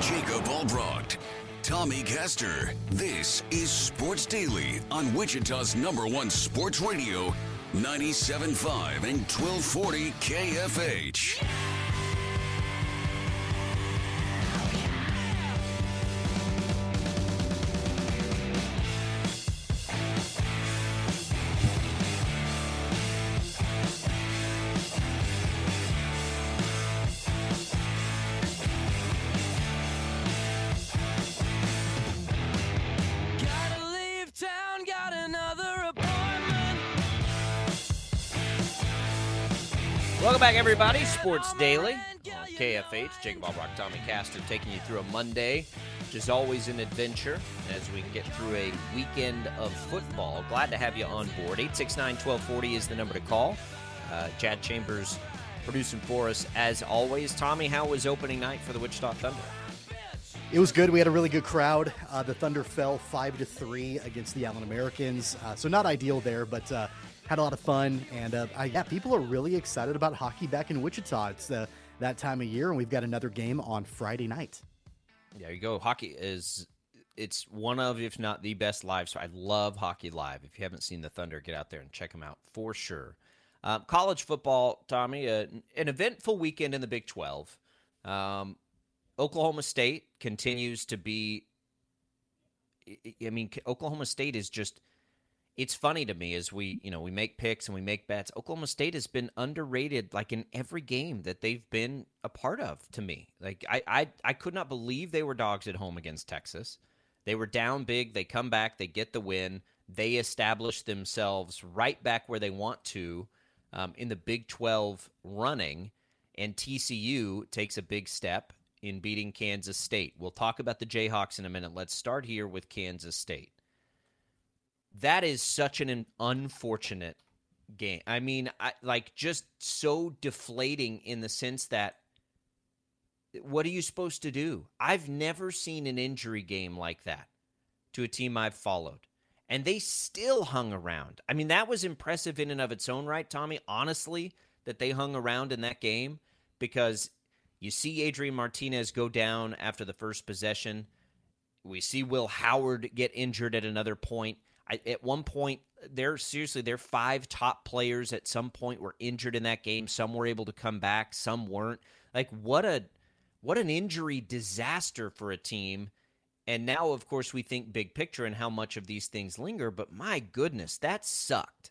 Jacob Albrocht, Tommy Castor. This is Sports Daily on Wichita's number one sports radio, 97.5 and 1240 KFH. Welcome back, everybody. Sports Daily on KFH. Jacob Albrock, Tommy Castor taking you through a Monday, which is always an adventure as we get through a weekend of football. Glad to have you on board. 869 1240 is the number to call. Uh, Chad Chambers producing for us as always. Tommy, how was opening night for the Wichita Thunder? It was good. We had a really good crowd. Uh, the Thunder fell five to three against the Allen Americans, uh, so not ideal there, but uh, had a lot of fun. And uh, I, yeah, people are really excited about hockey back in Wichita. It's uh, that time of year, and we've got another game on Friday night. There you go. Hockey is it's one of, if not the best live. So I love hockey live. If you haven't seen the Thunder, get out there and check them out for sure. Um, college football, Tommy, uh, an eventful weekend in the Big Twelve. Um, Oklahoma State continues to be. I- mean, Oklahoma State is just. It's funny to me as we, you know, we make picks and we make bets. Oklahoma State has been underrated, like in every game that they've been a part of. To me, like I, I, I could not believe they were dogs at home against Texas. They were down big. They come back. They get the win. They establish themselves right back where they want to um, in the Big 12 running. And TCU takes a big step in beating Kansas State. We'll talk about the Jayhawks in a minute. Let's start here with Kansas State. That is such an unfortunate game. I mean, I, like just so deflating in the sense that what are you supposed to do? I've never seen an injury game like that to a team I've followed. And they still hung around. I mean, that was impressive in and of its own right, Tommy, honestly, that they hung around in that game because you see Adrian Martinez go down after the first possession. We see Will Howard get injured at another point. I, at one point, they're seriously, their five top players at some point were injured in that game. Some were able to come back, some weren't. Like, what a what an injury disaster for a team. And now, of course, we think big picture and how much of these things linger. But my goodness, that sucked.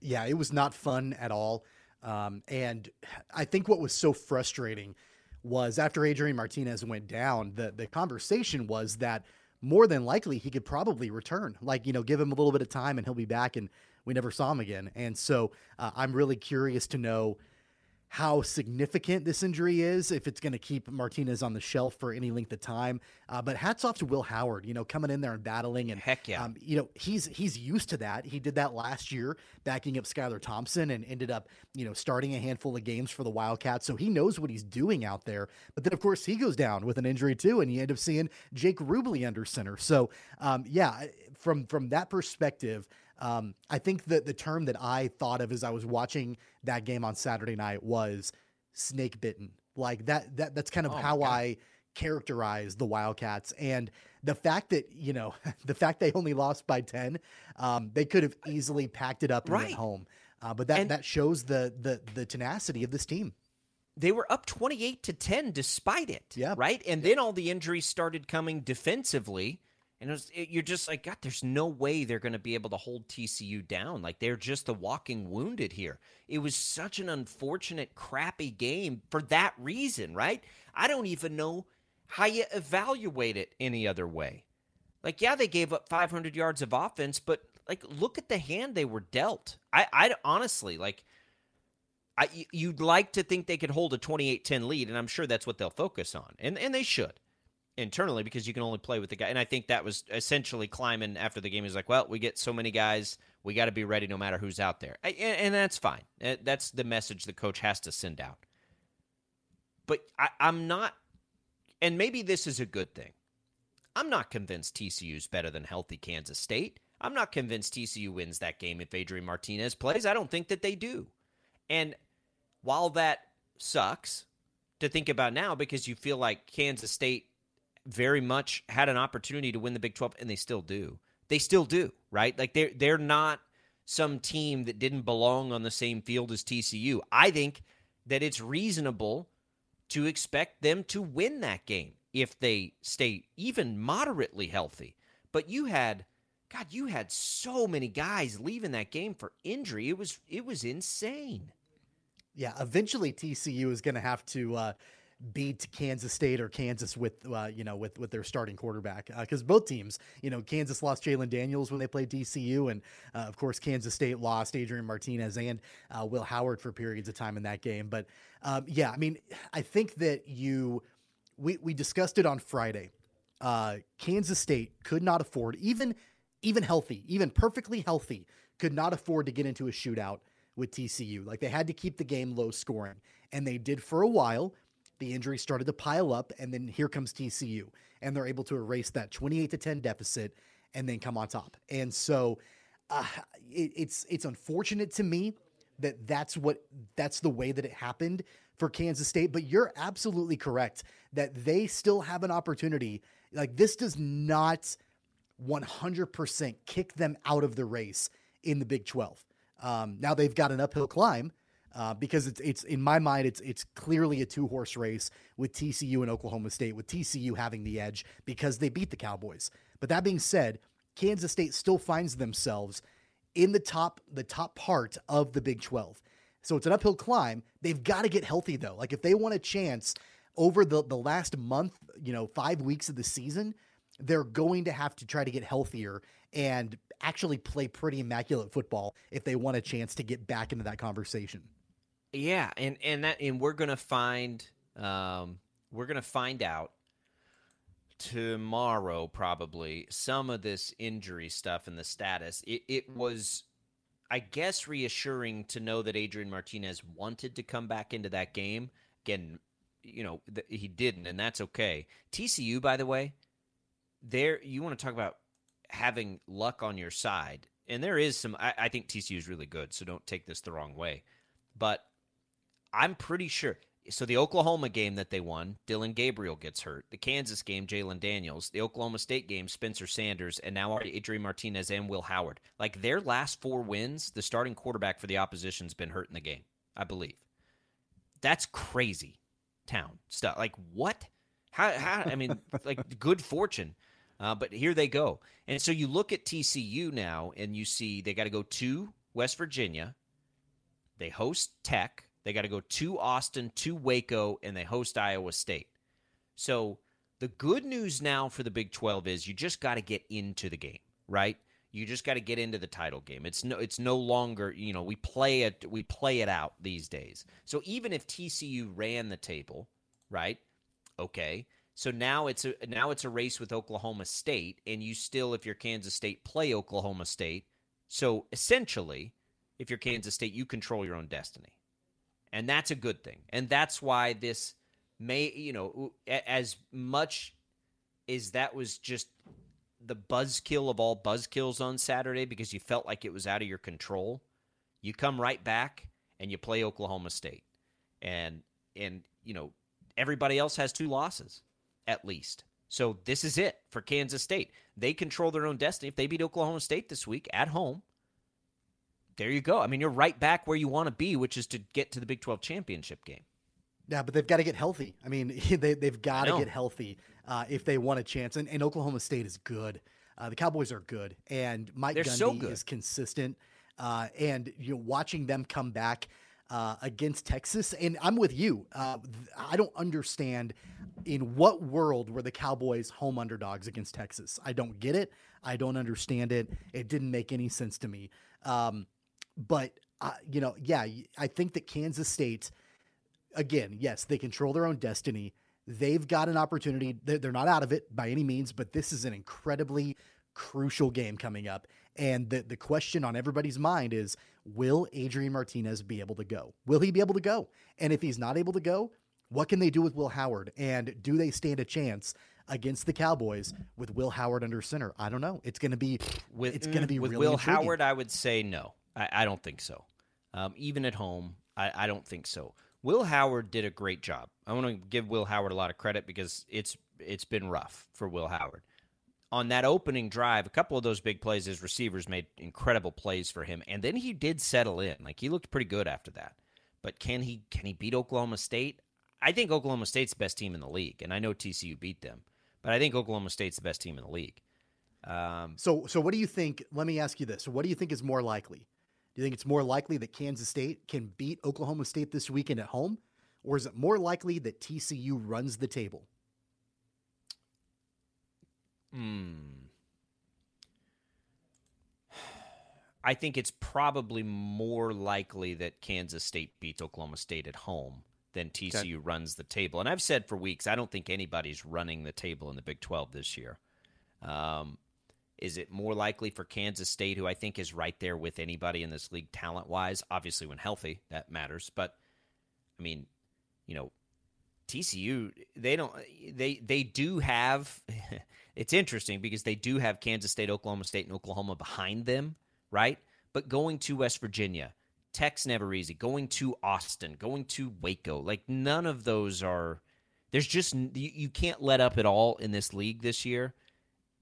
Yeah, it was not fun at all. Um, and I think what was so frustrating was after Adrian Martinez went down, the the conversation was that more than likely he could probably return. Like you know, give him a little bit of time and he'll be back. And we never saw him again. And so uh, I'm really curious to know how significant this injury is, if it's going to keep Martinez on the shelf for any length of time. Uh, but hats off to Will Howard, you know, coming in there and battling, and Heck yeah. um, you know, he's he's used to that. He did that last year, backing up Skylar Thompson, and ended up, you know, starting a handful of games for the Wildcats. So he knows what he's doing out there. But then, of course, he goes down with an injury too, and you end up seeing Jake Rubley under center. So, um, yeah, from from that perspective. Um, I think that the term that I thought of as I was watching that game on Saturday night was snake bitten. Like that that that's kind of Oh, how I characterize the Wildcats and the fact that you know the fact they only lost by 10 um, they could have easily packed it up and Right. went home uh, but that And- that shows the the the tenacity of this team they were up 28 to 10 despite it. Yeah. Right. And then all the injuries started coming defensively. And it was, it, you're just like, God, there's no way they're going to be able to hold TCU down. Like they're just the walking wounded here. It was such an unfortunate, crappy game for that reason, right? I don't even know how you evaluate it any other way. Like, yeah, they gave up 500 yards of offense, but like, look at the hand they were dealt. I, I honestly like. I, you'd like to think they could hold a 28-10 lead, and I'm sure that's what they'll focus on, and and they should internally because you can only play with the guy. And I think that was essentially Klieman after the game. He's like, well, we get so many guys, we got to be ready no matter who's out there, and, and, that's fine. That's the message the coach has to send out. But I, I'm not, and maybe this is a good thing. I'm not convinced TCU's better than healthy Kansas State. I'm not convinced TCU wins that game if Adrian Martinez plays. I don't think that they do. And while that sucks to think about now because you feel like Kansas State very much had an opportunity to win the Big 12 and they still do. They still do, right? Like they're they're not some team that didn't belong on the same field as TCU. I think that it's reasonable to expect them to win that game if they stay even moderately healthy. But you had God, you had so many guys leaving that game for injury. It was it was insane. Yeah, eventually TCU is going to have to uh, beat Kansas State or Kansas with uh, you know with with their starting quarterback because uh, both teams you know Kansas lost Jalon Daniels when they played TCU and uh, of course Kansas State lost Adrian Martinez and uh, Will Howard for periods of time in that game. But um, yeah, I mean I think that you we we discussed it on Friday. Uh, Kansas State could not afford even even healthy, even perfectly healthy, could not afford to get into a shootout with TCU. Like they had to keep the game low scoring, and they did for a while. The injuries started to pile up, and then here comes TCU, and they're able to erase that 28 to 10 deficit and then come on top. And so uh, it, it's it's unfortunate to me that that's what that's the way that it happened for Kansas State. But you're absolutely correct that they still have an opportunity. Like this does not 100% kick them out of the race in the Big 12. Um, now they've got an uphill climb uh, because it's it's in my mind it's it's clearly a two horse race with TCU and Oklahoma State with TCU having the edge because they beat the Cowboys. But that being said, Kansas State still finds themselves in the top the top part of the Big 12. So it's an uphill climb. They've got to get healthy though. Like if they want a chance over the the last month, you know, 5 weeks of the season, they're going to have to try to get healthier and actually play pretty immaculate football if they want a chance to get back into that conversation. Yeah, and and that and we're gonna find um, we're gonna find out tomorrow probably some of this injury stuff and the status. It it was I guess reassuring to know that Adrian Martinez wanted to come back into that game. Again, you know, th- he didn't and that's okay. TCU by the way, there you want to talk about having luck on your side. And there is some I, I think TCU is really good, so don't take this the wrong way. But I'm pretty sure. So the Oklahoma game that they won, Dillon Gabriel gets hurt. The Kansas game, Jalon Daniels. The Oklahoma State game, Spencer Sanders, and now Adrian Martinez and Will Howard. Like their last four wins, the starting quarterback for the opposition's been hurt in the game. I believe. That's crazy, town stuff. Like what? How? How? I mean, like good fortune. Uh, but here they go. And so you look at TCU now, and you see they got to go to West Virginia. They host Tech. They got to go to Austin, to Waco, and they host Iowa State. So the good news now for the Big 12 is you just got to get into the game, right? You just got to get into the title game. It's no it's no longer, you know, we play it we play it out these days. So even if TCU ran the table, right? Okay. So now it's a now it's a race with Oklahoma State and you still if you're Kansas State play Oklahoma State. So essentially, if you're Kansas State, you control your own destiny. And that's a good thing. And that's why this may, you know, as much as that was just the buzzkill of all buzzkills on Saturday because you felt like it was out of your control, you come right back and you play Oklahoma State. And and you know, everybody else has two losses at least. So this is it for Kansas State. They control their own destiny. If they beat Oklahoma State this week at home, there you go. I mean, you're right back where you want to be, which is to get to the Big 12 championship game. Yeah, but they've got to get healthy. I mean, they, they've got to get healthy uh, if they want a chance. And, and Oklahoma State is good. Uh, the Cowboys are good, and Mike They're Gundy so is consistent. Uh, and you know, watching them come back uh, against Texas, and I'm with you. Uh, I don't understand in what world were the Cowboys home underdogs against Texas. I don't get it. I don't understand it. It didn't make any sense to me. Um, but uh, you know, yeah, I think that Kansas State again, yes, they control their own destiny. They've got an opportunity. They're, not out of it by any means, but this is an incredibly crucial game coming up. And the, the question on everybody's mind is will Adrian Martinez be able to go? Will he be able to go? And if he's not able to go, what can they do with Will Howard? And do they stand a chance against the Cowboys with Will Howard under center? I don't know. It's going to be With it's going to mm, be with really Will intriguing. Howard, I would say no. I, I don't think so. Um, even at home, I, I don't think so. Will Howard did a great job. I want to give Will Howard a lot of credit because it's it's been rough for Will Howard. On that opening drive, a couple of those big plays, his receivers made incredible plays for him, and then he did settle in. Like he looked pretty good after that. But can he can he beat Oklahoma State? I think Oklahoma State's the best team in the league, and I know TCU beat them, but I think Oklahoma State's the best team in the league. Um, So, so what do you think? Let me ask you this: What do you think is more likely? Do you think it's more likely that Kansas State can beat Oklahoma State this weekend at home, or is it more likely that TCU runs the table? Hmm. I think it's probably more likely that Kansas State beats Oklahoma State at home than TCU runs the table. And I've said for weeks, I don't think anybody's running the table in the Big 12 this year. Um, is it more likely for Kansas State, who I think is right there with anybody in this league talent wise? Obviously, when healthy, that matters. But, I mean, you know, TCU they don't they they do have it's interesting because they do have Kansas State, Oklahoma State, and Oklahoma behind them, right? But going to West Virginia, Tech's never easy. Going to Austin, going to Waco, like none of those are. There's just you, you can't let up at all in this league this year,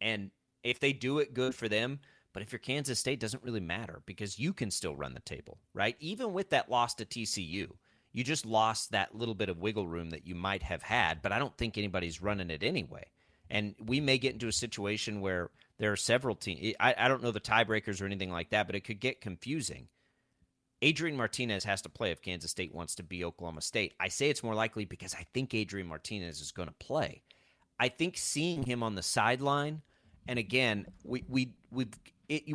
and if they do it, good for them. But if you're Kansas State, doesn't really matter because you can still run the table, right? Even with that loss to TCU, you just lost that little bit of wiggle room that you might have had. But I don't think anybody's running it anyway. And we may get into a situation where there are several teams. I, I don't know the tiebreakers or anything like that, but it could get confusing. Adrian Martinez has to play if Kansas State wants to be Oklahoma State. I say it's more likely because I think Adrian Martinez is going to play. I think seeing him on the sideline, and again, we we we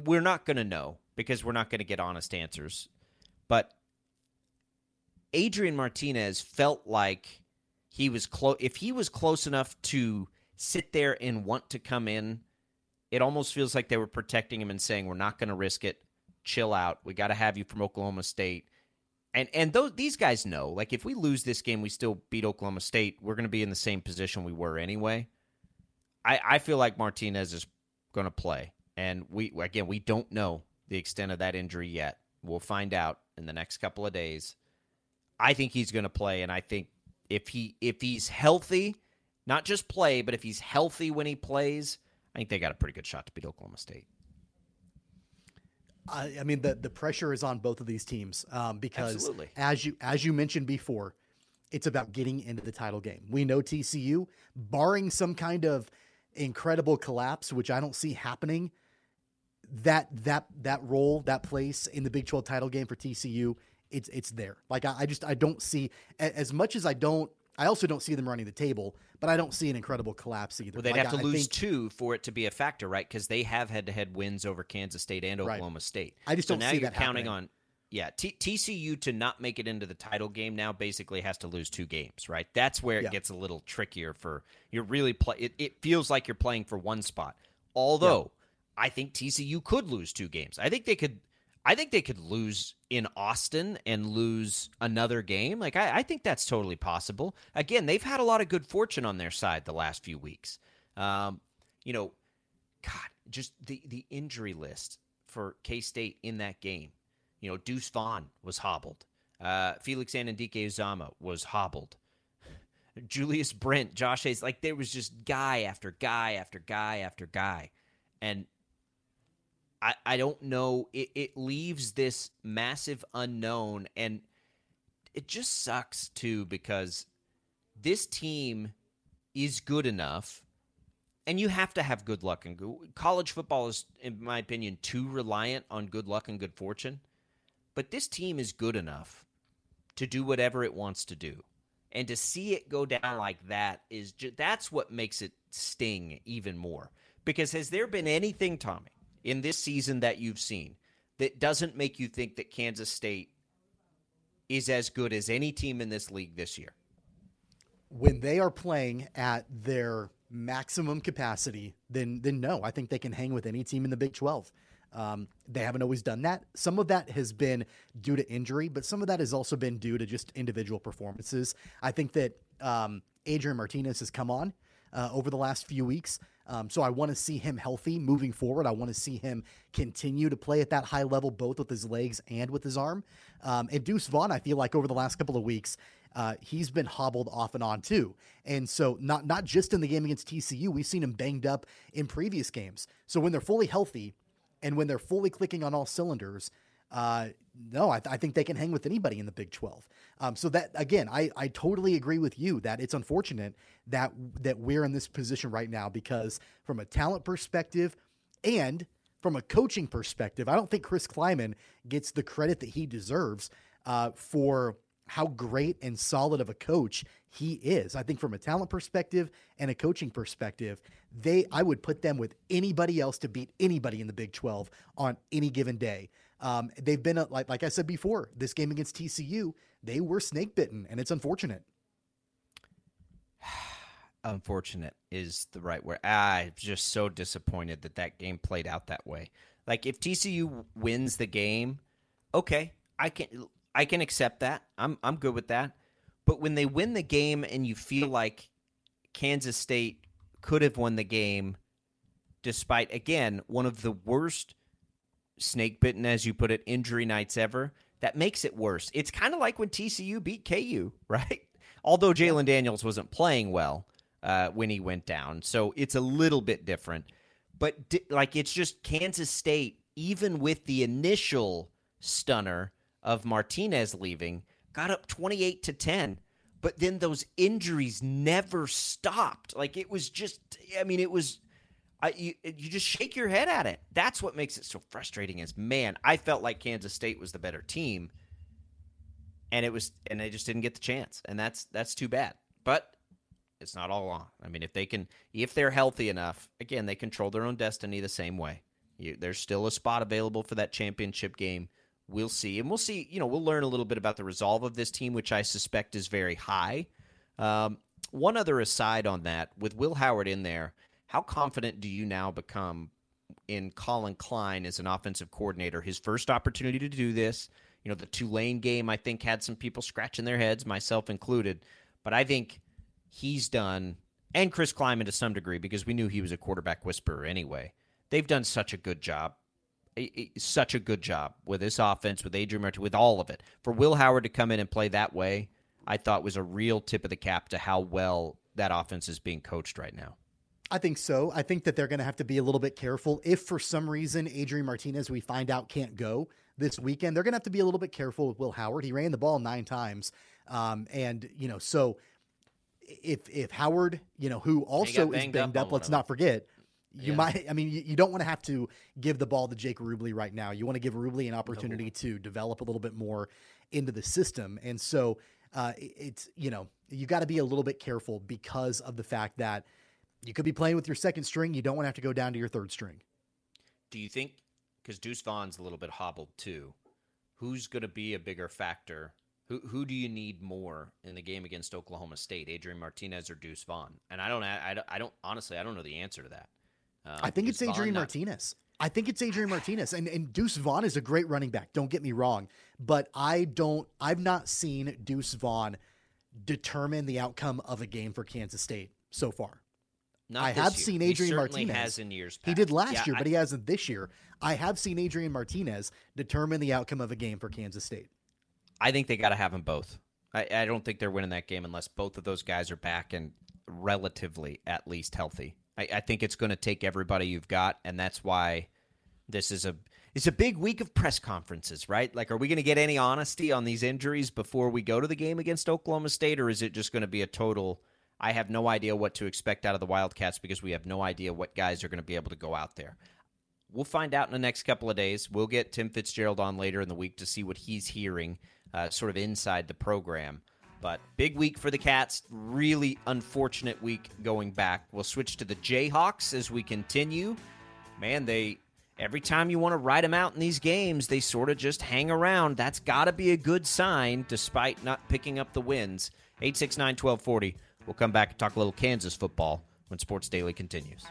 we're not going to know because we're not going to get honest answers. But Adrian Martinez felt like he was close. If he was close enough to sit there and want to come in, it almost feels like they were protecting him and saying, "We're not going to risk it. Chill out. We got to have you from Oklahoma State." And and those these guys know, like if we lose this game, we still beat Oklahoma State. We're going to be in the same position we were anyway. I I feel like Martinez is going to play, and we again we don't know the extent of that injury yet. We'll find out in the next couple of days. I think he's going to play, and I think if he if he's healthy, not just play, but if he's healthy when he plays, I think they got a pretty good shot to beat Oklahoma State. I, I mean, the the pressure is on both of these teams um, because Absolutely. as you as you mentioned before, it's about getting into the title game. We know TCU, barring some kind of incredible collapse, which I don't see happening. That that that role, that place in the Big Twelve title game for TCU, it's it's there. Like I, I just I don't see as much as I don't. I also don't see them running the table, but I don't see an incredible collapse either. Well, they'd Like, have to I- I lose think- two for it to be a factor, right? Because they have head-to-head wins over Kansas State and Right. Oklahoma State. I just so don't now see you're that counting happening. on. Yeah, T- TCU to not make it into the title game now basically has to lose two games, right? That's where it Yeah. gets a little trickier. For you're really play. It, it feels like you're playing for one spot. Although I think TCU could lose two games. I think they could. I think they could lose in Austin and lose another game. Like I, I think that's totally possible. Again, they've had a lot of good fortune on their side the last few weeks. Um, you know, God, just the the injury list for K State in that game. You know, Deuce Vaughn was hobbled. Uh, Felix Anudike-Uzomah was hobbled. Julius Brents, Josh Hayes, like there was just guy after guy after guy after guy, and I I don't know. It it leaves this massive unknown, and it just sucks too because this team is good enough and you have to have good luck and go- college football is in my opinion too reliant on good luck and good fortune but this team is good enough to do whatever it wants to do. And to see it go down like that is ju- that's what makes it sting even more. Because has there been anything tommy in this season that you've seen that doesn't make you think that kansas state is as good as any team in this league this year? When they are playing at their maximum capacity, then then no, I think they can hang with any team in the Big 12. Um, they haven't always done that. Some of that has been due to injury, but some of that has also been due to just individual performances. I think that um, Adrian Martinez has come on uh, over the last few weeks. Um, so I want to see him healthy moving forward. I want to see him continue to play at that high level, both with his legs and with his arm. Um, and Deuce Vaughn, I feel like over the last couple of weeks, uh, he's been hobbled off and on too. And so not not just in the game against TCU, we've seen him banged up in previous games. So when they're fully healthy and when they're fully clicking on all cylinders, uh, no, I, th- I, think they can hang with anybody in the Big 12. Um, so that again, I, I totally agree with you that it's unfortunate that that we're in this position right now because from a talent perspective and from a coaching perspective, I don't think Chris Klieman gets the credit that he deserves uh, for how great and solid of a coach he is. I think from a talent perspective and a coaching perspective, they I would put them with anybody else to beat anybody in the Big 12 on any given day. Um, they've been a, like like I said before, this game against TCU, they were snake bitten, and it's unfortunate. unfortunate is the right word. I'm just so disappointed that that game played out that way. Like if TCU wins the game, okay, I can I can accept that. I'm I'm good with that. But when they win the game and you feel like Kansas State could have won the game despite again one of the worst snake bitten as you put it injury nights ever, that makes it worse. It's kind of like when TCU beat KU, right? Although Jalon Daniels wasn't playing well uh, when he went down, so it's a little bit different. But di- like it's just Kansas State, even with the initial stunner of Martinez leaving, got up 28 to 10. But then those injuries never stopped. Like it was just, I mean, it was, I, you, you just shake your head at it. That's what makes it so frustrating. Is man, I felt like Kansas State was the better team, and it was, and they just didn't get the chance, and that's that's too bad. But it's not all on. I mean, if they can, if they're healthy enough, again, they control their own destiny the same way. You, there's still a spot available for that championship game We'll see. And we'll see, you know, we'll learn a little bit about the resolve of this team, which I suspect is very high. Um, one other aside on that, with Will Howard in there, how confident do you now become in Collin Klein as an offensive coordinator? His first opportunity to do this, you know, the Tulane game, I think, had some people scratching their heads, myself included. But I think he's done, and Chris Klieman to some degree, because we knew he was a quarterback whisperer anyway. They've done such a good job such a good job with this offense, with Adrian Martinez, with all of it. For Will Howard to come in and play that way, I thought was a real tip of the cap to how well that offense is being coached right now. I think so. I think that they're going to have to be a little bit careful. If for some reason Adrian Martinez, we find out, can't go this weekend, they're going to have to be a little bit careful with Will Howard. He ran the ball nine times. Um, and, you know, so if if Howard, you know, who also is banged up, up let's not forget, you yeah. might, I mean, you, you don't want to have to give the ball to Jake Rubley right now. You want to give Rubley an opportunity no. to develop a little bit more into the system. And so uh, it's, you know, you got to be a little bit careful because of the fact that you could be playing with your second string. You don't want to have to go down to your third string. Do you think, because Deuce Vaughn's a little bit hobbled too, who's going to be a bigger factor? Who, who do you need more in the game against Oklahoma State, Adrian Martinez or Deuce Vaughn? And I don't, I, I don't, honestly, I don't know the answer to that. Um, I think it's Adrian not- Martinez. I think it's Adrian Martinez and, and Deuce Vaughn is a great running back. Don't get me wrong, but I don't. I've not seen Deuce Vaughn determine the outcome of a game for Kansas State so far. Not I have year. seen Adrian he Martinez. Has in years past. He did last yeah, year, I, but he hasn't this year. I have seen Adrian Martinez determine the outcome of a game for Kansas State. I think they got to have them both. I, I don't think they're winning that game unless both of those guys are back and relatively at least healthy. I, I think it's going to take everybody you've got, and that's why this is a. it's a big week of press conferences, right? Like, are we going to get any honesty on these injuries before we go to the game against Oklahoma State, or is it just going to be a total? I have no idea what to expect out of the Wildcats because we have no idea what guys are going to be able to go out there. We'll find out in the next couple of days. We'll get Tim Fitzgerald on later in the week to see what he's hearing, uh, sort of inside the program. But big week for the Cats. Really unfortunate week going back. We'll switch to the Jayhawks as we continue. Man, they every time you want to write them out in these games, they sort of just hang around. That's got to be a good sign, despite not picking up the wins. 869 1240. We'll come back and talk a little Kansas football when Sports Daily continues.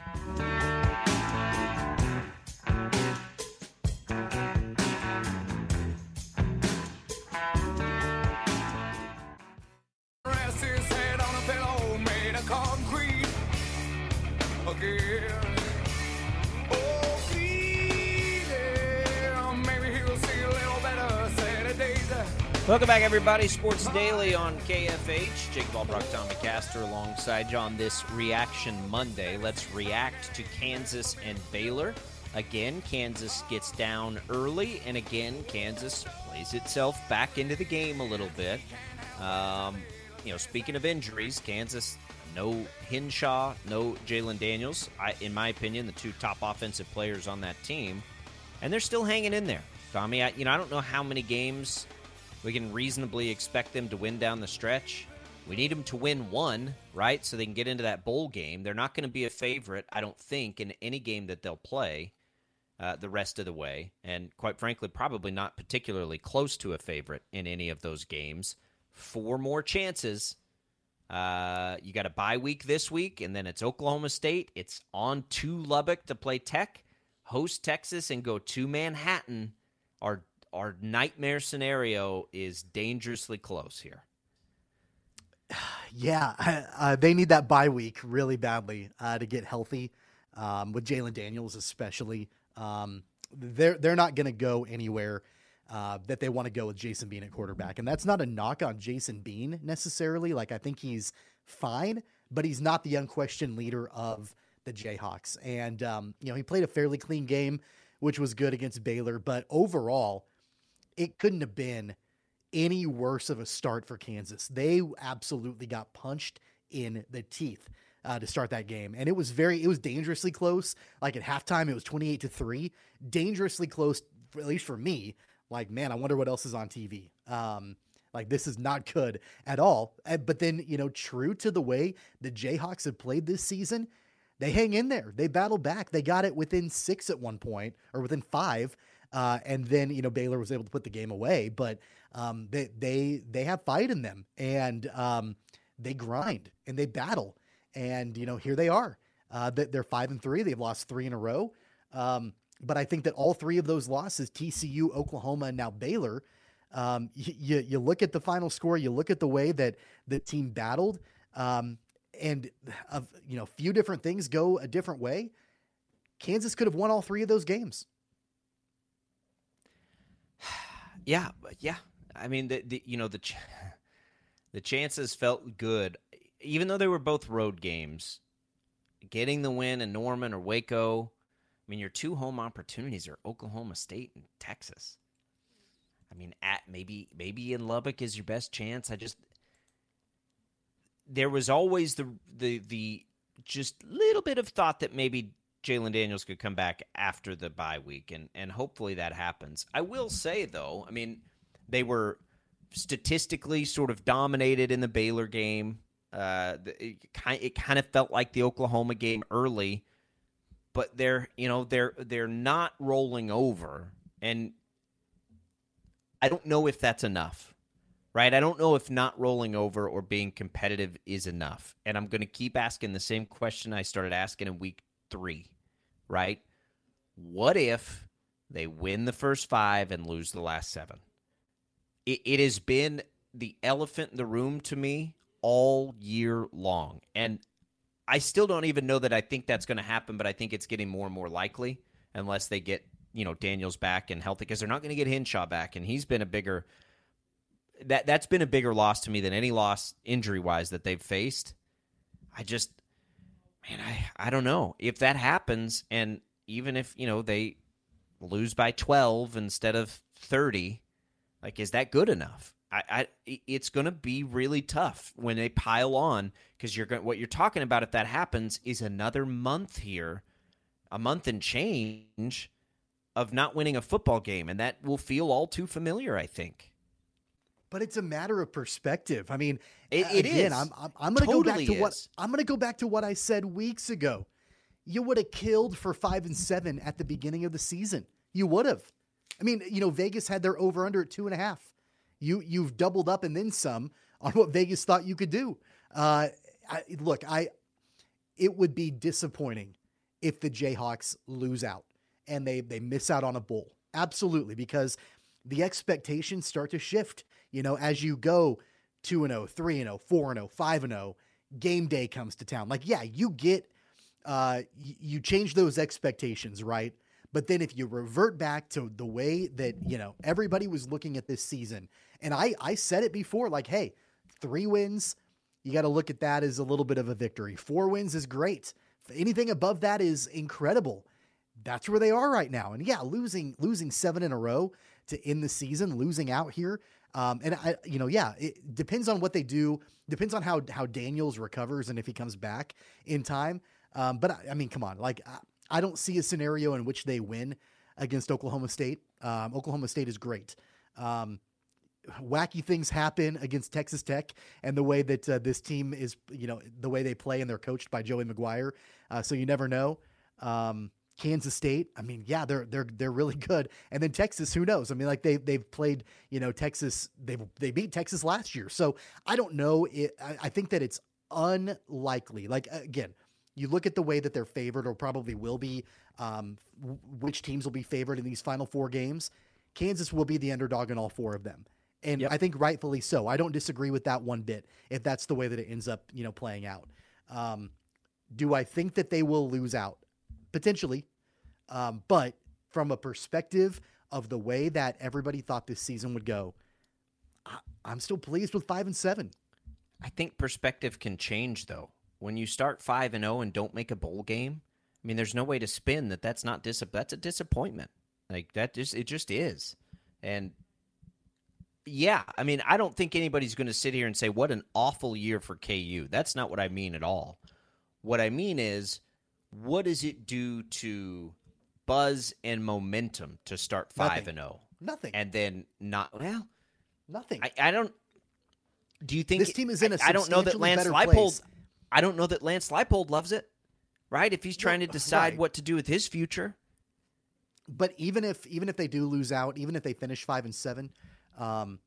Welcome back, everybody. Sports Daily on KFH. Jake Ballbrock, Tommy Castor alongside you on this Reaction Monday. Let's react to Kansas and Baylor. Again, Kansas gets down early, and again, Kansas plays itself back into the game a little bit. Um, you know, speaking of injuries, Kansas no Hishaw, no Jalon Daniels. I, in my opinion, the two top offensive players on that team, and they're still hanging in there. Tommy, I, you know, I don't know how many games we can reasonably expect them to win down the stretch. We need them to win one, right? So they can get into that bowl game. They're not going to be a favorite, I don't think, in any game that they'll play uh, the rest of the way. And quite frankly, probably not particularly close to a favorite in any of those games. Four more chances. Uh, you got a bye week this week, and then it's Oklahoma State. It's on to Lubbock to play Tech, host Texas, and go to Manhattan. Our our nightmare scenario is dangerously close here. Yeah, uh, they need that bye week really badly uh, to get healthy. Um, with Jalon Daniels, especially, um, they're they're not going to go anywhere uh, that they want to go with Jason Bean at quarterback, and that's not a knock on Jason Bean necessarily. Like I think he's fine, but he's not the unquestioned leader of the Jayhawks. And um, you know he played a fairly clean game, which was good against Baylor, but overall, it couldn't have been any worse of a start for Kansas. They absolutely got punched in the teeth uh, to start that game, and it was very, it was dangerously close. Like at halftime, it was twenty-eight to three, dangerously close, at least for me. Like, man, I wonder what else is on TV. Um, like this is not good at all. But then, you know, true to the way the Jayhawks have played this season, they hang in there. They battle back. They got it within six at one point, or within five. Uh, and then you know Baylor was able to put the game away, but um, they they they have fight in them, and um, they grind and they battle, and you know here they are. Uh, they're five and three. They've lost three in a row, um, but I think that all three of those losses, TCU, Oklahoma, and now Baylor, um, you you look at the final score, you look at the way that the team battled, um, and of you know few different things go a different way. Kansas could have won all three of those games. Yeah, yeah. I mean, the, the you know the ch- the chances felt good, even though they were both road games. Getting the win in Norman or Waco, I mean, your two home opportunities are Oklahoma State and Texas. I mean, at maybe maybe in Lubbock is your best chance. I just there was always the the the just little bit of thought that maybe Jalon Daniels could come back after the bye week, and and hopefully that happens. I will say though, I mean, they were statistically sort of dominated in the Baylor game. Uh, it kind it kind of felt like the Oklahoma game early, but they're you know they're they're not rolling over, and I don't know if that's enough. Right? I don't know if not rolling over or being competitive is enough. And I'm going to keep asking the same question I started asking in week three, right? What if they win the first five and lose the last seven? It, it has been the elephant in the room to me all year long. And I still don't even know that I think that's going to happen, but I think it's getting more and more likely unless they get, you know, Daniels back and healthy because they're not going to get Hishaw back. And he's been a bigger that that's been a bigger loss to me than any loss injury wise that they've faced. I just man, I I don't know. If that happens and even if, you know, they lose by 12 instead of 30, like is that good enough? I, I it's going to be really tough when they pile on because you're going what you're talking about if that happens is another month here, a month and change of not winning a football game and that will feel all too familiar, I think. But it's a matter of perspective. I mean, It- it again, is. I'm I'm, I'm going to go Totally back to what is. I'm going to go back to what I said weeks ago. You would have killed for five and seven at the beginning of the season. You would have. I mean, you know, Vegas had their over under at two and a half. You you've doubled up and then some on what Vegas thought you could do. Uh, I, look, I it would be disappointing if the Jayhawks lose out and they they miss out on a bowl. Absolutely, because the expectations start to shift. You know, as you go 2 and 0, 3 and 0, 4 and 0, 5 and 0, game day comes to town. Like, yeah, you get uh you change those expectations, right? But then if you revert back to the way that, you know, everybody was looking at this season, and I I said it before like, hey, 3 wins, you got to look at that as a little bit of a victory. 4 wins is great. Anything above that is incredible that's where they are right now. And yeah, losing losing seven in a row to end the season, losing out here. Um, and I, you know, yeah, it depends on what they do. Depends on how how Daniels recovers and if he comes back in time. Um, but I, I mean, come on, like I, I don't see a scenario in which they win against Oklahoma State. Um, Oklahoma State is great. Um, wacky things happen against Texas Tech and the way that uh, this team is, you know, the way they play and they're coached by Joey McGuire. Uh, so you never know. Kansas State, I mean, yeah, they're they're they're really good. And then Texas, who knows? I mean, like they they've played, you know, Texas. They they beat Texas last year, so I don't know. It, I, I think that it's unlikely. Like again, you look at the way that they're favored, or probably will be. Um, w- which teams will be favored in these final four games? Kansas will be the underdog in all four of them. And Yep. I think rightfully so. I don't disagree with that one bit if that's the way that it ends up, you know, playing out. Um, do I think that they will lose out? Potentially. Um, but from a perspective of the way that everybody thought this season would go, I, I'm still pleased with five and seven. I think perspective can change though. When you start 5 and 0 and don't make a bowl game, I mean there's no way to spin that that's not dis- that's a disappointment. Like that just it just is. And yeah, I mean I don't think anybody's going to sit here and say what an awful year for KU. That's not what I mean at all. What I mean is what does it do to buzz and momentum to start 5 Nothing. and 0 Nothing. and then not well Nothing. I, I don't. Do you think This team is in a a I don't know that Lance Leipold. place. I don't know that Lance Leipold loves it, right? If he's trying to decide right. what to do with his future, but even if even if they do lose out, even if they finish five and seven, um,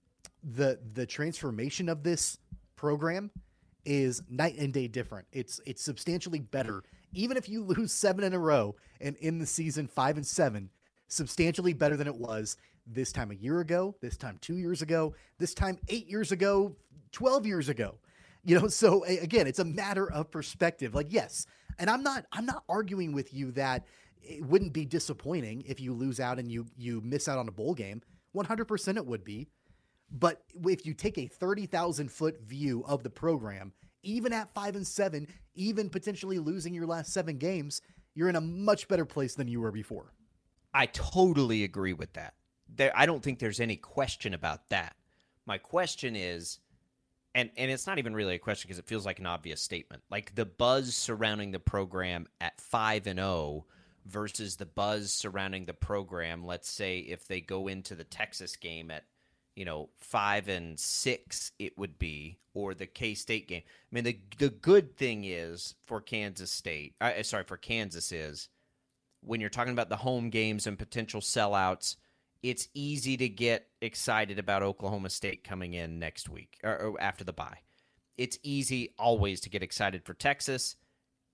the the transformation of this program is night and day different. It's it's substantially better. Even if you lose seven in a row and in the season five and seven, substantially better than it was this time a year ago, this time two years ago, this time eight years ago, twelve years ago. You know, so again, it's a matter of perspective. Like, yes, and I'm not I'm not arguing with you that it wouldn't be disappointing if you lose out and you you miss out on a bowl game. 100% it would be. But if you take a 30,000 foot view of the program, even at 5 and 7, even potentially losing your last 7 games, you're in a much better place than you were before. I totally agree with that. There, I don't think there's any question about that. My question is, and and it's not even really a question because it feels like an obvious statement. Like the buzz surrounding the program at five and zero versus the buzz surrounding the program. Let's say if they go into the Texas game at you know five and six, it would be, or the K State game. I mean, the the good thing is for Kansas State. Uh, sorry, for Kansas is when you're talking about the home games and potential sellouts, it's easy to get excited about Oklahoma State coming in next week or, or after the bye. It's easy always to get excited for Texas,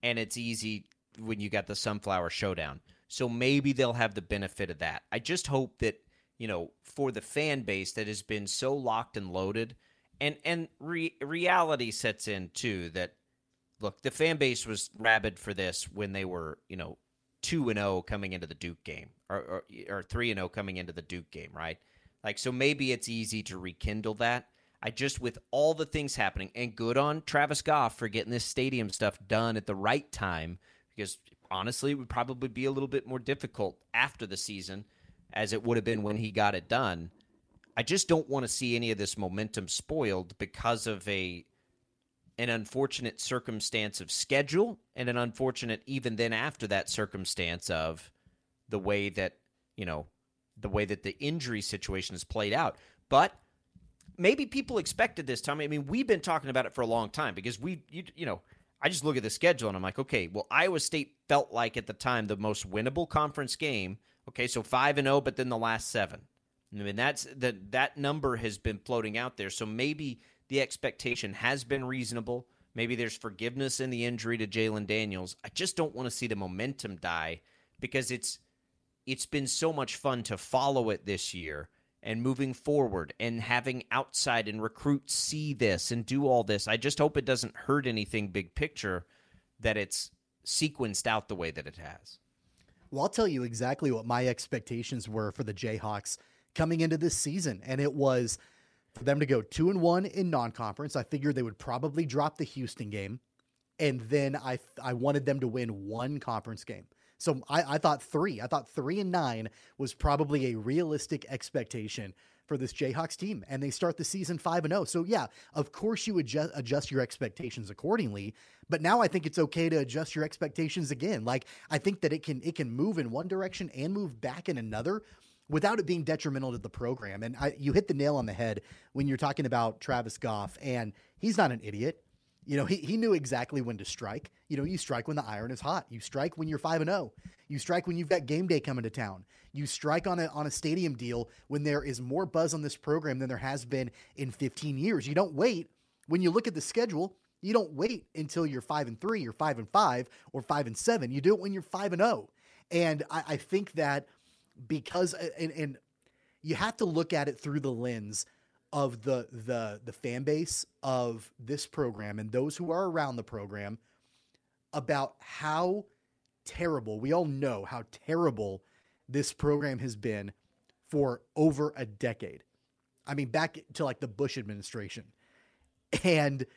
and it's easy when you got the Sunflower Showdown. So maybe they'll have the benefit of that. I just hope that you know for the fan base that has been so locked and loaded, and and re- reality sets in too that look the fan base was rabid for this when they were you know two and zero coming into the Duke game, or or, or three and zero coming into the Duke game, right? Like so, maybe it's easy to rekindle that. I just with all the things happening, and good on Travis Goff for getting this stadium stuff done at the right time, because honestly, it would probably be a little bit more difficult after the season as it would have been when he got it done. I just don't want to see any of this momentum spoiled because of a an unfortunate circumstance of schedule and an unfortunate even then after that circumstance of the way that, you know, the way that the injury situation has played out. But maybe people expected this, Tommy. I mean, we've been talking about it for a long time because we, you, you know, I just look at the schedule and I'm like, okay, well, Iowa State felt like at the time the most winnable conference game. Okay, so five and zero, but then the last seven. I mean, that's that that number has been floating out there. So maybe the expectation has been reasonable. Maybe there's forgiveness in the injury to Jalon Daniels. I just don't want to see the momentum die because it's it's been so much fun to follow it this year and moving forward and having outside and recruits see this and do all this. I just hope it doesn't hurt anything big picture that it's sequenced out the way that it has. Well, I'll tell you exactly what my expectations were for the Jayhawks coming into this season, and it was for them to go two and one in non-conference. I figured they would probably drop the Houston game, and then I I wanted them to win one conference game. So I, I thought three. I thought three and nine was probably a realistic expectation for this Jayhawks team, and they start the season five and zero. So yeah, of course you adjust adjust your expectations accordingly. But now I think it's okay to adjust your expectations again. Like I think that it can it can move in one direction and move back in another without it being detrimental to the program. And I, you hit the nail on the head when you're talking about Travis Goff, and he's not an idiot. You know, he, he knew exactly when to strike. You know, you strike when the iron is hot. You strike when you're 5 and 0. You strike when you've got game day coming to town. You strike on a on a stadium deal when there is more buzz on this program than there has been in 15 years. You don't wait when you look at the schedule. You don't wait until you're 5 and 3 or 5 and 5 or 5 and 7. You do it when you're 5 and 0. And I, I think that because and, and you have to look at it through the lens of the the the fan base of this program and those who are around the program about how terrible we all know how terrible this program has been for over a decade. I mean back to like the Bush administration. And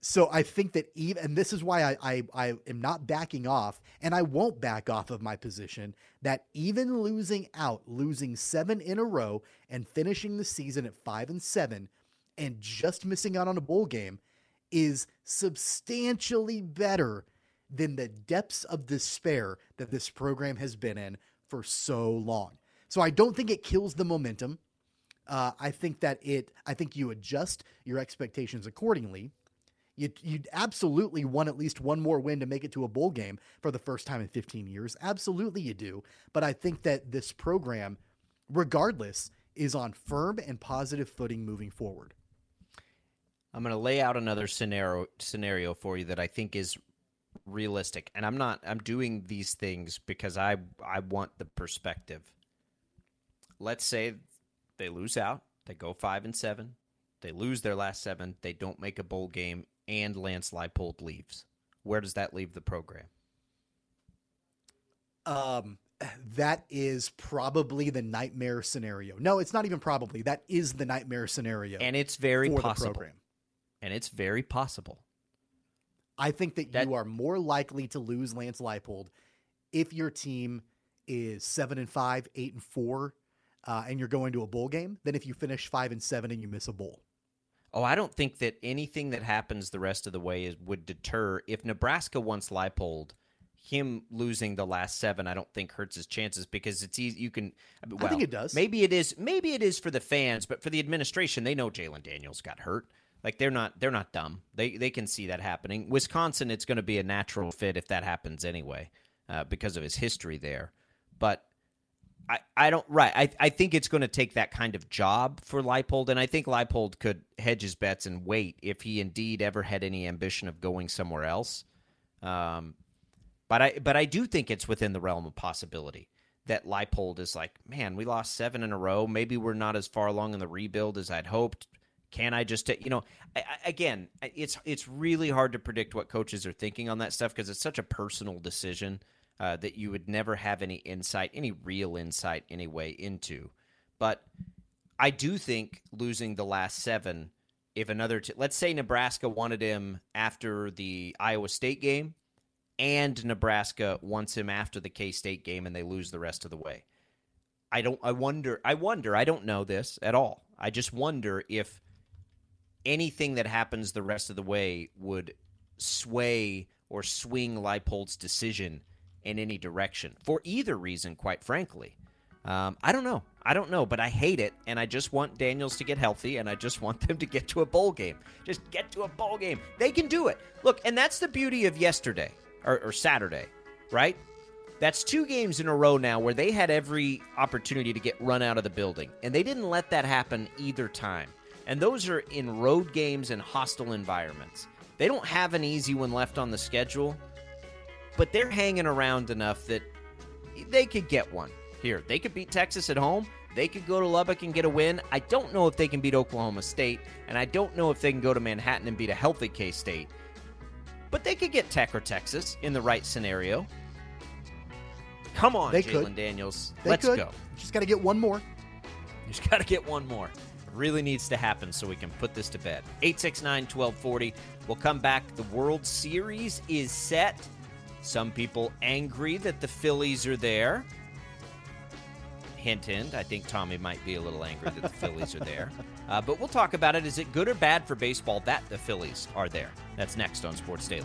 so I think that even, and this is why I, I, I am not backing off, and I won't back off of my position that even losing out, losing seven in a row, and finishing the season at five and seven, and just missing out on a bowl game, is substantially better than the depths of despair that this program has been in for so long. So I don't think it kills the momentum. Uh, I think that it. I think you adjust your expectations accordingly you you absolutely want at least one more win to make it to a bowl game for the first time in 15 years. Absolutely you do. But I think that this program regardless is on firm and positive footing moving forward. I'm going to lay out another scenario scenario for you that I think is realistic. And I'm not I'm doing these things because I I want the perspective. Let's say they lose out, they go 5 and 7, they lose their last 7, they don't make a bowl game and Lance Leipold leaves. Where does that leave the program? Um, that is probably the nightmare scenario. No, it's not even probably. That is the nightmare scenario. And it's very possible. And it's very possible. I think that, That- you are more likely to lose Lance Leipold if your team is seven and five, eight and four, uh, and you're going to a bowl game than if you finish five and seven and you miss a bowl. Oh, I don't think that anything that happens the rest of the way is would deter. If Nebraska wants Leipold, him losing the last seven, I don't think hurts his chances because it's easy. You can. Well, think it does. Maybe it is. Maybe it is for the fans, but for the administration, they know Jalon Daniels got hurt. Like they're not. They're not dumb. They they can see that happening. Wisconsin, it's going to be a natural fit if that happens anyway, uh, because of his history there. But I, I don't right. I I think it's going to take that kind of job for Leipold, and I think Leipold could hedge his bets and wait if he indeed ever had any ambition of going somewhere else. Um, but I but I do think it's within the realm of possibility that Leipold is like, man, we lost seven in a row. Maybe we're not as far along in the rebuild as I'd hoped. Can I just, you know, I, I, again, it's it's really hard to predict what coaches are thinking on that stuff because it's such a personal decision uh, that you would never have any insight, any real insight anyway into. But I do think losing the last seven, if another, t- let's say Nebraska wanted him after the Iowa State game, and Nebraska wants him after the K State game, and they lose the rest of the way. I don't. I wonder. I wonder. I don't know this at all. I just wonder if anything that happens the rest of the way would sway or swing Leipold's decision in any direction for either reason. Quite frankly, um, I don't know. I don't know, but I hate it, and I just want Daniels to get healthy, and I just want them to get to a bowl game. Just get to a bowl game. They can do it. Look, and that's the beauty of yesterday or, or Saturday, right? That's two games in a row now where they had every opportunity to get run out of the building, and they didn't let that happen either time. And those are in road games and hostile environments. They don't have an easy one left on the schedule, but they're hanging around enough that they could get one here. They could beat Texas at home. They could go to Lubbock and get a win. I don't know if they can beat Oklahoma State, and I don't know if they can go to Manhattan and beat a healthy K State. But they could get Tech or Texas in the right scenario. Come on, They Jalon. Daniels. They Let's could. go. Just got to get one more. Just got to get one more. It really needs to happen so we can put this to bed. 869 1240. We'll come back. The World Series is set. Some people angry that the Phillies are there. Hint, hint. I think Tommy might be a little angry that the Phillies are there. Uh, but we'll talk about it. Is it good or bad for baseball that the Phillies are there? That's next on Sports Daily.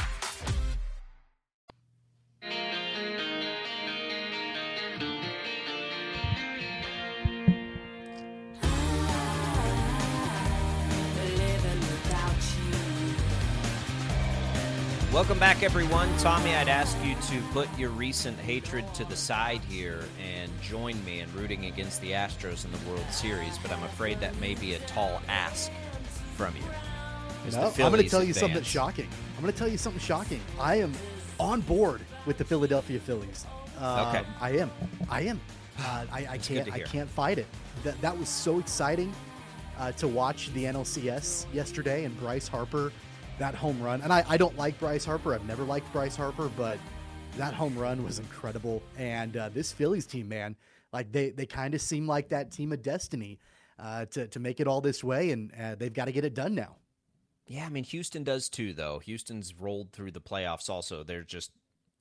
Welcome back, everyone. Tommy, I'd ask you to put your recent hatred to the side here and join me in rooting against the Astros in the World Series, but I'm afraid that may be a tall ask from you. No, I'm going to tell you something shocking. I'm going to tell you something shocking. I am on board with the Philadelphia Phillies. Um, Okay. I am. I am. Uh, I, I can't. I can't fight it. That that was so exciting uh, to watch the NLCS yesterday and Bryce Harper, that home run. And I, I don't like Bryce Harper. I've never liked Bryce Harper, but that home run was incredible. And uh, this Phillies team, man, like they they kind of seem like that team of destiny uh, to to make it all this way, and uh, they've got to get it done now. Yeah, I mean Houston does too, though. Houston's rolled through the playoffs. Also, they're just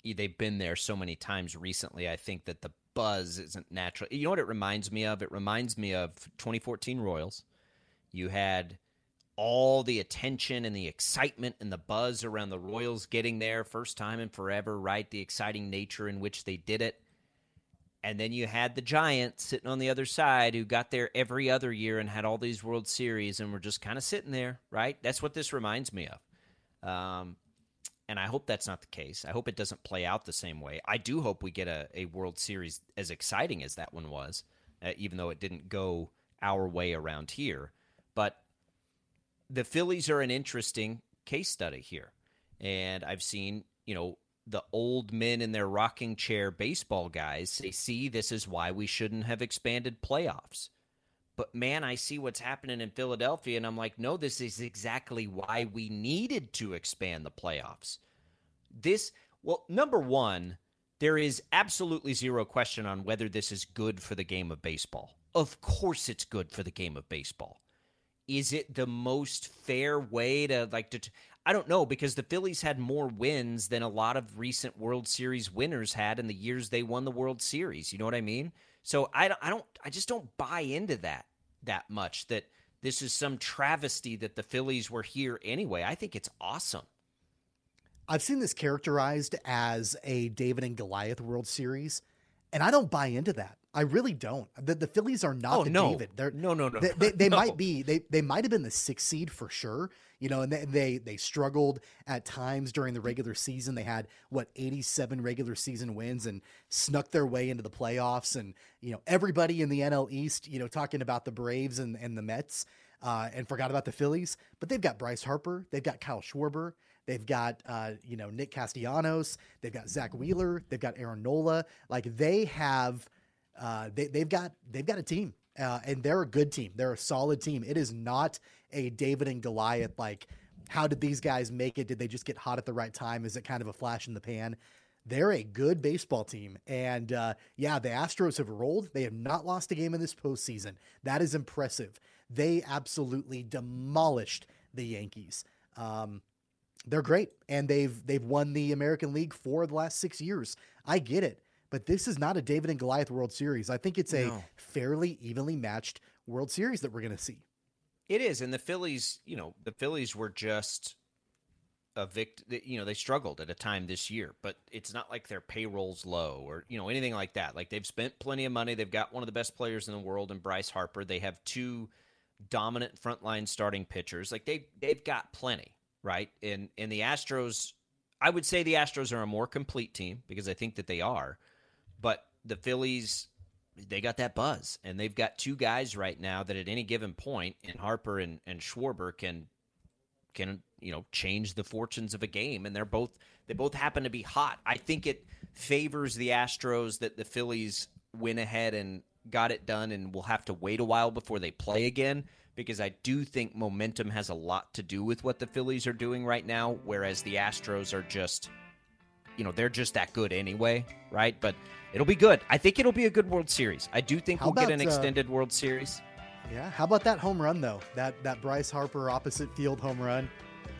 they've been there so many times recently. I think that the buzz isn't natural. You know what it reminds me of? It reminds me of 2014 Royals. You had all the attention and the excitement and the buzz around the Royals getting there first time in forever, right? The exciting nature in which they did it. And then you had the Giants sitting on the other side who got there every other year and had all these World Series and were just kind of sitting there, right? That's what this reminds me of. Um, and I hope that's not the case. I hope it doesn't play out the same way. I do hope we get a, a World Series as exciting as that one was, uh, even though it didn't go our way around here. But the Phillies are an interesting case study here. And I've seen, you know, the old men in their rocking chair baseball guys say, see, this is why we shouldn't have expanded playoffs. But man, I see what's happening in Philadelphia, and I'm like, no, this is exactly why we needed to expand the playoffs. This, well, number one, there is absolutely zero question on whether this is good for the game of baseball. Of course, it's good for the game of baseball. Is it the most fair way to like to? I don't know because the Phillies had more wins than a lot of recent World Series winners had in the years they won the World Series. You know what I mean? So I don't, I don't, I just don't buy into that that much. That this is some travesty that the Phillies were here anyway. I think it's awesome. I've seen this characterized as a David and Goliath World Series, and I don't buy into that. I really don't. The, the Phillies are not Oh, the no. David. They're No, no, no, They, they, they no. might be. They they might have been the sixth seed for sure. You know, and they, they they struggled at times during the regular season. They had what eighty seven regular season wins and snuck their way into the playoffs. And you know, everybody in the NL East, you know, talking about the Braves and and the Mets, uh, and forgot about the Phillies. But they've got Bryce Harper. They've got Kyle Schwarber. They've got uh, you know Nick Castellanos. They've got Zack Wheeler. They've got Aaron Nola. Like they have, uh, they they've got they've got a team, uh, and they're a good team. They're a solid team. It is not a David and Goliath. Like how did these guys make it? Did they just get hot at the right time? Is it kind of a flash in the pan? They're a good baseball team. And uh, yeah, the Astros have rolled. They have not lost a game in this postseason. That is impressive. They absolutely demolished the Yankees. Um, they're great, and they've they've won the American League for the last six years. I get it, but this is not a David and Goliath World Series. I think it's a No. fairly evenly matched World Series that we're going to see. It is, and the Phillies, you know, the Phillies were just a vict. You know, they struggled at a time this year, but it's not like their payroll's low or you know anything like that. Like they've spent plenty of money. They've got one of the best players in the world in Bryce Harper. They have two dominant frontline starting pitchers. Like they they've got plenty, right? And and the Astros, I would say the Astros are a more complete team because I think that they are, but the Phillies they got that buzz and they've got two guys right now that at any given point in Harper and, and Schwarber can can you know change the fortunes of a game and they're both they both happen to be hot. I think it favors the Astros that the Phillies went ahead and got it done and will have to wait a while before they play again because I do think momentum has a lot to do with what the Phillies are doing right now whereas the Astros are just you know, they're just that good anyway, right? But it'll be good. I think it'll be a good World Series. I do think How we'll get about, an uh, extended World Series. Yeah. How about that home run though? That that Bryce Harper opposite field home run.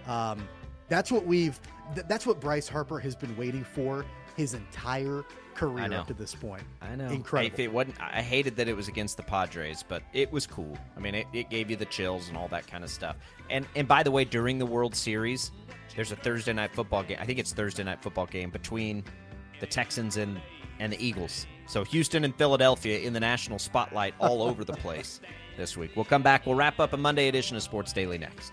Um, that's what we've. Th- that's what Bryce Harper has been waiting for his entire career up to this point. I know. Incredible. If it wasn't, I hated that it was against the Padres, but it was cool. I mean, it, it gave you the chills and all that kind of stuff. And and by the way, during the World Series, there's a Thursday night football game. I think it's Thursday night football game between the Texans and and the Eagles. So Houston and Philadelphia in the national spotlight all over the place this week. We'll come back. We'll wrap up a Monday edition of Sports Daily next.